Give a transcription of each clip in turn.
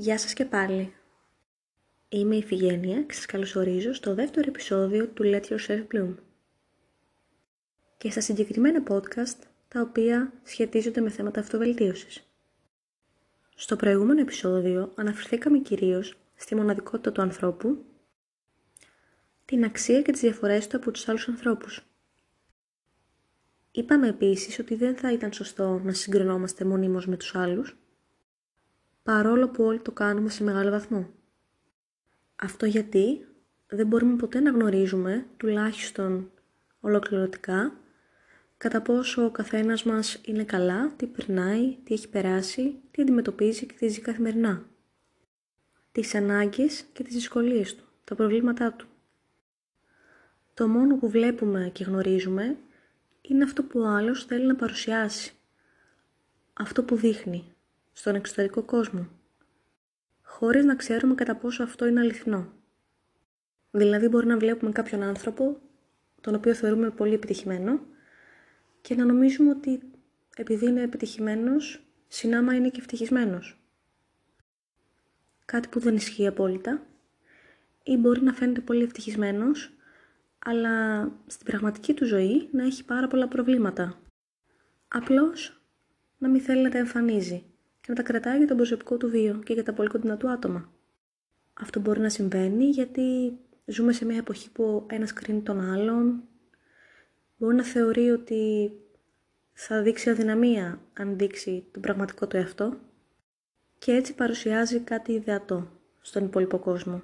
Γεια σας και πάλι. Είμαι η Φιγένεια και σας καλωσορίζω στο δεύτερο επεισόδιο του Let Yourself Bloom. Και στα συγκεκριμένα podcast, τα οποία σχετίζονται με θέματα αυτοβελτίωσης. Στο προηγούμενο επεισόδιο αναφερθήκαμε κυρίως στη μοναδικότητα του ανθρώπου, την αξία και τις διαφορές του από τους άλλους ανθρώπους. Είπαμε επίσης ότι δεν θα ήταν σωστό να συγκρινόμαστε μονίμως με τους άλλους, παρόλο που όλοι το κάνουμε σε μεγάλο βαθμό. Αυτό γιατί δεν μπορούμε ποτέ να γνωρίζουμε, τουλάχιστον ολοκληρωτικά, κατά πόσο ο καθένας μας είναι καλά, τι περνάει, τι έχει περάσει, τι αντιμετωπίζει και τι ζει καθημερινά. Τις ανάγκες και τις δυσκολίες του, τα προβλήματά του. Το μόνο που βλέπουμε και γνωρίζουμε είναι αυτό που ο άλλος θέλει να παρουσιάσει. Αυτό που δείχνει στον εξωτερικό κόσμο. Χωρίς να ξέρουμε κατά πόσο αυτό είναι αληθινό. Δηλαδή μπορεί να βλέπουμε κάποιον άνθρωπο, τον οποίο θεωρούμε πολύ επιτυχημένο, και να νομίζουμε ότι επειδή είναι επιτυχημένος, συνάμα είναι και ευτυχισμένος. Κάτι που δεν ισχύει απόλυτα, ή μπορεί να φαίνεται πολύ ευτυχισμένος, αλλά στην πραγματική του ζωή να έχει πάρα πολλά προβλήματα. Απλώς να μην θέλει να τα εμφανίζει και να τα κρατάει για τον προσωπικό του βίο και για τα πολύ κοντινά του άτομα. Αυτό μπορεί να συμβαίνει γιατί ζούμε σε μια εποχή που ένας κρίνει τον άλλον, μπορεί να θεωρεί ότι θα δείξει αδυναμία αν δείξει τον πραγματικό του εαυτό και έτσι παρουσιάζει κάτι ιδεατό στον υπόλοιπο κόσμο.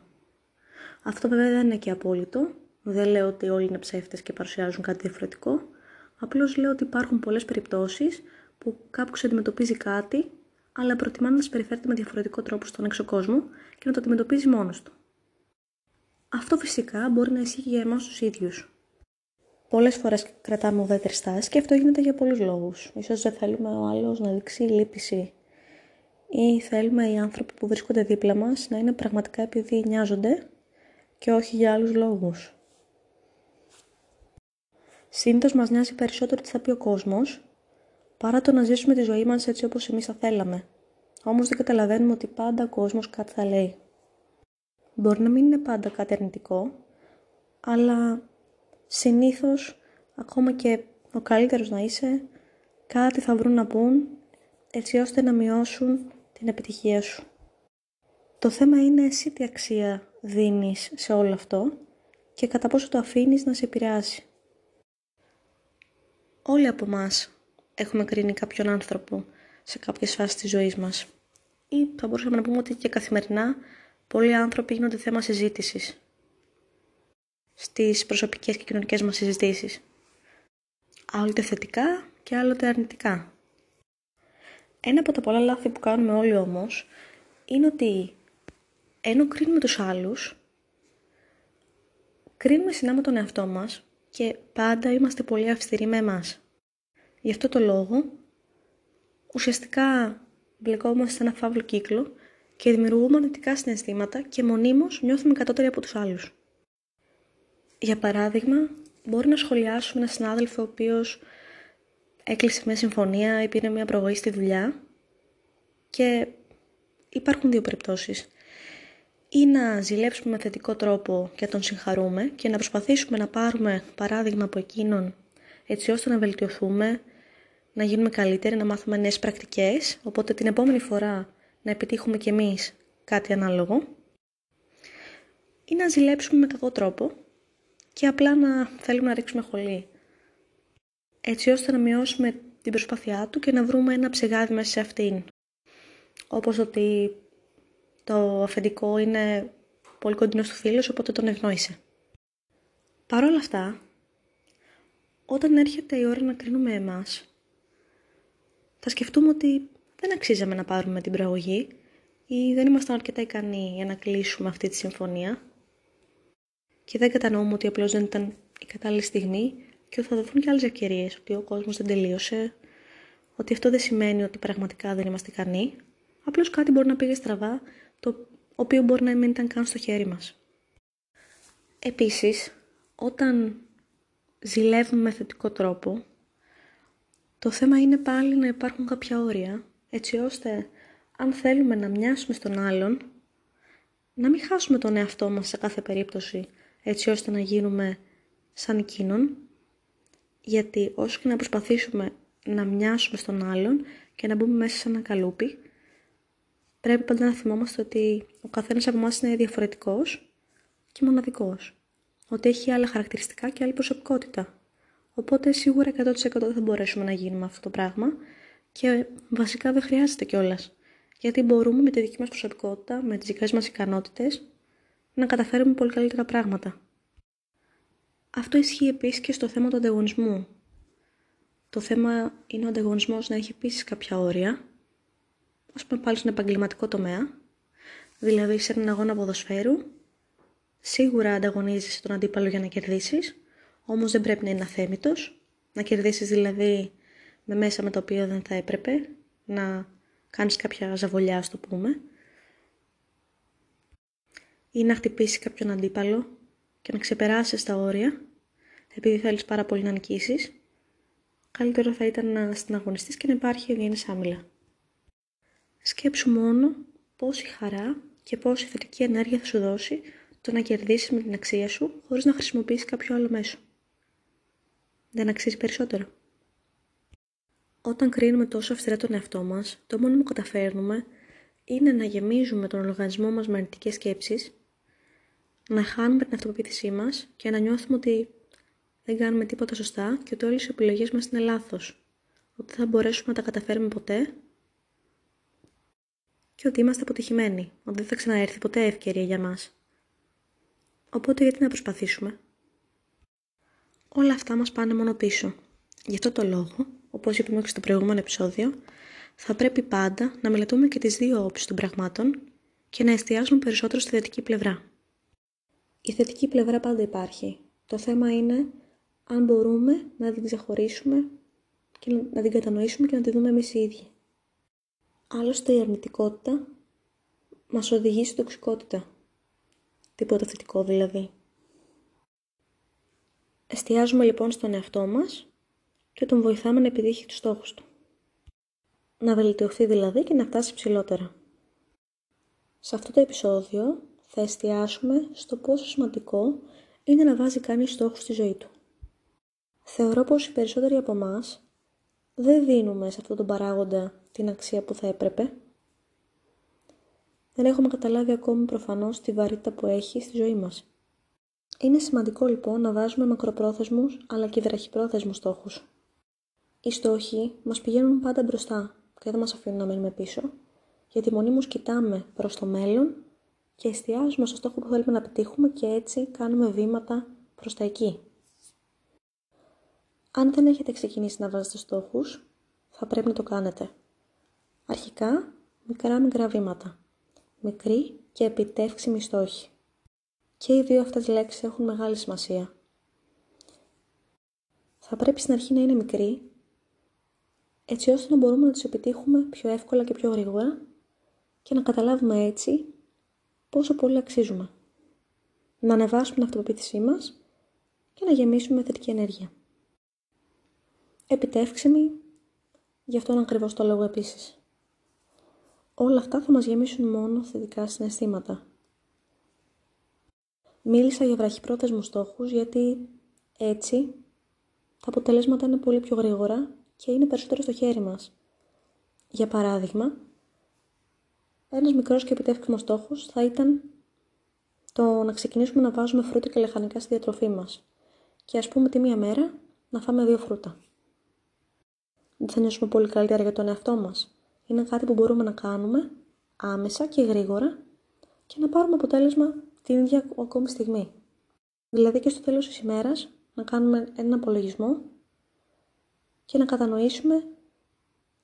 Αυτό βέβαια δεν είναι και απόλυτο, δεν λέω ότι όλοι είναι ψεύτες και παρουσιάζουν κάτι διαφορετικό, απλώς λέω ότι υπάρχουν πολλές περιπτώσεις που κάποιος αντιμετωπίζει κάτι αλλά προτιμά να συμπεριφέρεται με διαφορετικό τρόπο στον έξω κόσμο και να το αντιμετωπίζει μόνος του. Αυτό φυσικά μπορεί να ισχύει και για εμάς τους ίδιους. Πολλές φορές κρατάμε ουδέτερη στάση και αυτό γίνεται για πολλούς λόγους. Ίσως δεν θέλουμε ο άλλος να δείξει λύπηση ή θέλουμε οι άνθρωποι που βρίσκονται δίπλα μας να είναι πραγματικά επειδή νοιάζονται και όχι για άλλους λόγους. Συνήθως μας νοιάζει περισσότερο τι θα πει ο κόσμος παρά το να ζήσουμε τη ζωή μας έτσι όπως εμείς θα θέλαμε. Όμως δεν καταλαβαίνουμε ότι πάντα ο κόσμος κάτι θα λέει. Μπορεί να μην είναι πάντα κάτι αρνητικό, αλλά συνήθως ακόμα και ο καλύτερος να είσαι, κάτι θα βρουν να πούν έτσι ώστε να μειώσουν την επιτυχία σου. Το θέμα είναι εσύ τι αξία δίνεις σε όλο αυτό και κατά πόσο το αφήνεις να σε επηρεάσει. Όλοι από μας έχουμε κρίνει κάποιον άνθρωπο σε κάποιες φάσεις της ζωής μας. Ή θα μπορούσαμε να πούμε ότι και καθημερινά πολλοί άνθρωποι γίνονται θέμα συζήτησης στις προσωπικές και κοινωνικές μας συζητήσεις. Άλλοτε θετικά και άλλοτε αρνητικά. Ένα από τα πολλά λάθη που κάνουμε όλοι όμως είναι ότι ενώ κρίνουμε τους άλλους, κρίνουμε συνάμα τον εαυτό μας και πάντα είμαστε πολύ αυστηροί με εμάς. Γι' αυτό το λόγο, ουσιαστικά μπλεκόμαστε σε ένα φαύλο κύκλο και δημιουργούμε αρνητικά συναισθήματα και μονίμως νιώθουμε κατώτεροι από τους άλλους. Για παράδειγμα, μπορεί να σχολιάσουμε ένα συνάδελφο ο οποίος έκλεισε μια συμφωνία ή πήρε μια προβολή στη δουλειά και υπάρχουν δύο περιπτώσεις. Ή να ζηλέψουμε με θετικό τρόπο και να τον συγχαρούμε και να προσπαθήσουμε να πάρουμε παράδειγμα από εκείνον έτσι ώστε να βελτιωθούμε, να γίνουμε καλύτεροι, να μάθουμε νέες πρακτικές, οπότε την επόμενη φορά να επιτύχουμε κι εμείς κάτι ανάλογο. Ή να ζηλέψουμε με κακό τρόπο και απλά να θέλουμε να ρίξουμε χολή. Έτσι ώστε να μειώσουμε την προσπάθειά του και να βρούμε ένα ψεγάδι μέσα σε αυτήν. Όπως ότι το αφεντικό είναι πολύ κοντινό του φίλος, οπότε τον ευνόησε. Παρ' όλα αυτά, όταν έρχεται η ώρα να κρίνουμε εμάς, θα σκεφτούμε ότι δεν αξίζαμε να πάρουμε την πραγωγή ή δεν ήμασταν αρκετά ικανοί για να κλείσουμε αυτή τη συμφωνία και δεν κατανοούμε ότι απλώς δεν ήταν η κατάλληλη στιγμή και ότι θα δοθούν και άλλες ευκαιρίες, ότι ο κόσμος δεν τελείωσε, ότι αυτό δεν σημαίνει ότι πραγματικά δεν είμαστε ικανοί, απλώς κάτι μπορεί να πήγε στραβά, το οποίο μπορεί να μην ήταν καν στο χέρι μας. Επίσης, όταν ζηλεύουμε με θετικό τρόπο, το θέμα είναι πάλι να υπάρχουν κάποια όρια, έτσι ώστε αν θέλουμε να μοιάσουμε στον άλλον, να μην χάσουμε τον εαυτό μας σε κάθε περίπτωση, έτσι ώστε να γίνουμε σαν εκείνον, γιατί όσο και να προσπαθήσουμε να μοιάσουμε στον άλλον και να μπούμε μέσα σε ένα καλούπι, πρέπει πάντα να θυμόμαστε ότι ο καθένας από εμάς είναι διαφορετικός και μοναδικός. Ότι έχει άλλα χαρακτηριστικά και άλλη προσωπικότητα. Οπότε σίγουρα 100% δεν θα μπορέσουμε να γίνουμε αυτό το πράγμα και βασικά δεν χρειάζεται κιόλας. Γιατί μπορούμε με τη δική μας προσωπικότητα, με τις δικές μας ικανότητες, να καταφέρουμε πολύ καλύτερα πράγματα. Αυτό ισχύει επίσης και στο θέμα του ανταγωνισμού. Το θέμα είναι ο ανταγωνισμός να έχει επίσης κάποια όρια, ας πούμε πάλι στον επαγγελματικό τομέα, δηλαδή σε έναν αγώνα ποδοσφαίρου, σίγουρα ανταγωνίζεσαι τον αντίπαλο για να κερδίσεις, όμως δεν πρέπει να είναι αθέμητος, να κερδίσεις δηλαδή με μέσα με τα οποία δεν θα έπρεπε, να κάνεις κάποια ζαβολιά, στο το πούμε, ή να χτυπήσεις κάποιον αντίπαλο και να ξεπεράσεις τα όρια, επειδή θέλεις πάρα πολύ να νικήσεις, καλύτερο θα ήταν να συναγωνιστείς και να υπάρχει ευγενής άμυλα. Σκέψου μόνο πόση χαρά και πόση θετική ενέργεια θα σου δώσει το να κερδίσεις με την αξία σου χωρίς να χρησιμοποιήσεις κάποιο άλλο μέσο. Δεν αξίζει περισσότερο. Όταν κρίνουμε τόσο αυστηρά τον εαυτό μας, το μόνο που καταφέρνουμε είναι να γεμίζουμε τον οργανισμό μας με αρνητικές σκέψεις, να χάνουμε την αυτοπεποίθησή μας και να νιώθουμε ότι δεν κάνουμε τίποτα σωστά και ότι όλες οι επιλογές μας είναι λάθος, ότι δεν θα μπορέσουμε να τα καταφέρουμε ποτέ και ότι είμαστε αποτυχημένοι, ότι δεν θα ξαναέρθει ποτέ ευκαιρία για μας. Οπότε γιατί να προσπαθήσουμε; Όλα αυτά μας πάνε μόνο πίσω. Γι' αυτό το λόγο, όπως είπαμε και στο προηγούμενο επεισόδιο, θα πρέπει πάντα να μελετούμε και τις δύο όψεις των πραγμάτων και να εστιάζουμε περισσότερο στη θετική πλευρά. Η θετική πλευρά πάντα υπάρχει. Το θέμα είναι αν μπορούμε να την ξεχωρίσουμε και να την κατανοήσουμε και να τη δούμε εμείς οι ίδιοι. Άλλωστε η αρνητικότητα μας οδηγεί στην τοξικότητα. Τίποτα θετικό δηλαδή. Εστιάζουμε λοιπόν στον εαυτό μας και τον βοηθάμε να επιτύχει τους στόχους του. Να βελτιωθεί δηλαδή και να φτάσει ψηλότερα. Σε αυτό το επεισόδιο θα εστιάσουμε στο πόσο σημαντικό είναι να βάζει κανείς στόχους στη ζωή του. Θεωρώ πως οι περισσότεροι από εμάς δεν δίνουμε σε αυτόν τον παράγοντα την αξία που θα έπρεπε. Δεν έχουμε καταλάβει ακόμη προφανώς τη βαρύτητα που έχει στη ζωή μας. Είναι σημαντικό λοιπόν να βάζουμε μακροπρόθεσμους αλλά και βραχυπρόθεσμους στόχους. Οι στόχοι μας πηγαίνουν πάντα μπροστά και δεν μας αφήνουν να μένουμε πίσω, γιατί μονίμως κοιτάμε προς το μέλλον και εστιάζουμε στο στόχο που θέλουμε να πετύχουμε και έτσι κάνουμε βήματα προς τα εκεί. Αν δεν έχετε ξεκινήσει να βάζετε στόχους, θα πρέπει να το κάνετε. Αρχικά, μικρά μικρά βήματα. Μικρή και επιτεύξιμη στόχη. Και οι δύο αυτές λέξεις έχουν μεγάλη σημασία. Θα πρέπει στην αρχή να είναι μικρή, έτσι ώστε να μπορούμε να τους επιτύχουμε πιο εύκολα και πιο γρήγορα και να καταλάβουμε έτσι πόσο πολύ αξίζουμε. Να ανεβάσουμε την αυτοπεποίθησή μας και να γεμίσουμε θετική ενέργεια επιτεύξιμη, γι' αυτόν ακριβώς το λόγο επίσης. Όλα αυτά θα μας γεμίσουν μόνο θετικά συναισθήματα. Μίλησα για βραχυπρόθεσμους στόχους γιατί έτσι τα αποτελέσματα είναι πολύ πιο γρήγορα και είναι περισσότερο στο χέρι μας. Για παράδειγμα, ένας μικρός και επιτεύξιμος στόχος θα ήταν το να ξεκινήσουμε να βάζουμε φρούτα και λαχανικά στη διατροφή μας και ας πούμε τη μία μέρα να φάμε δύο φρούτα δεν θα νιώσουμε πολύ καλύτερα για τον εαυτό μας. Είναι κάτι που μπορούμε να κάνουμε άμεσα και γρήγορα και να πάρουμε αποτέλεσμα την ίδια ακόμη στιγμή. Δηλαδή και στο τέλος της ημέρας να κάνουμε έναν απολογισμό και να κατανοήσουμε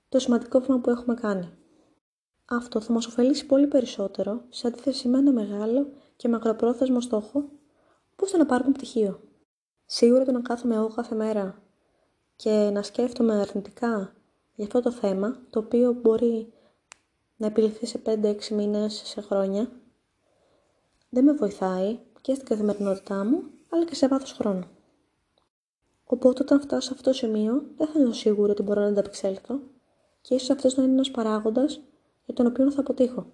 το σημαντικό βήμα που έχουμε κάνει. Αυτό θα μας ωφελήσει πολύ περισσότερο σε αντίθεση με ένα μεγάλο και μακροπρόθεσμο στόχο, όπως το να πάρουμε πτυχίο. Σίγουρα το να κάθομαι εγώ κάθε μέρα και να σκέφτομαι αρνητικά για αυτό το θέμα, το οποίο μπορεί να επιληθεί σε 5-6 μήνες, σε χρόνια, δεν με βοηθάει και στην καθημερινότητά μου, αλλά και σε βάθος χρόνου. Οπότε όταν φτάσω σε αυτό το σημείο, δεν θα είμαι σίγουρη ότι μπορώ να ανταπεξέλθω και ίσως αυτός να είναι ένας παράγοντας για τον οποίο θα αποτύχω.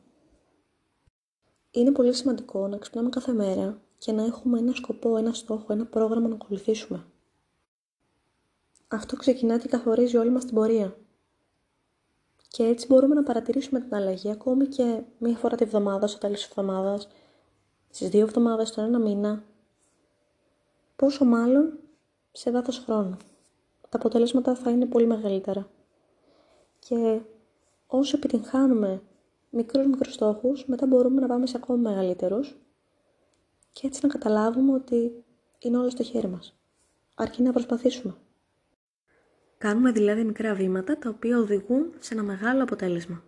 Είναι πολύ σημαντικό να ξυπνάμε κάθε μέρα και να έχουμε ένα σκοπό, ένα στόχο, ένα πρόγραμμα να ακολουθήσουμε. Αυτό ξεκινά και καθορίζει όλη μας την πορεία. Και έτσι μπορούμε να παρατηρήσουμε την αλλαγή ακόμη και μία φορά τη βδομάδα, στο τέλος της εβδομάδας, στις δύο εβδομάδες, στον ένα μήνα, πόσο μάλλον σε βάθος χρόνου. Τα αποτελέσματα θα είναι πολύ μεγαλύτερα. Και όσο επιτυγχάνουμε μικρούς μικρούς στόχους, μετά μπορούμε να πάμε σε ακόμα μεγαλύτερους και έτσι να καταλάβουμε ότι είναι όλο στο χέρι μας. Αρκεί να προσπαθήσουμε. Κάνουμε δηλαδή μικρά βήματα τα οποία οδηγούν σε ένα μεγάλο αποτέλεσμα.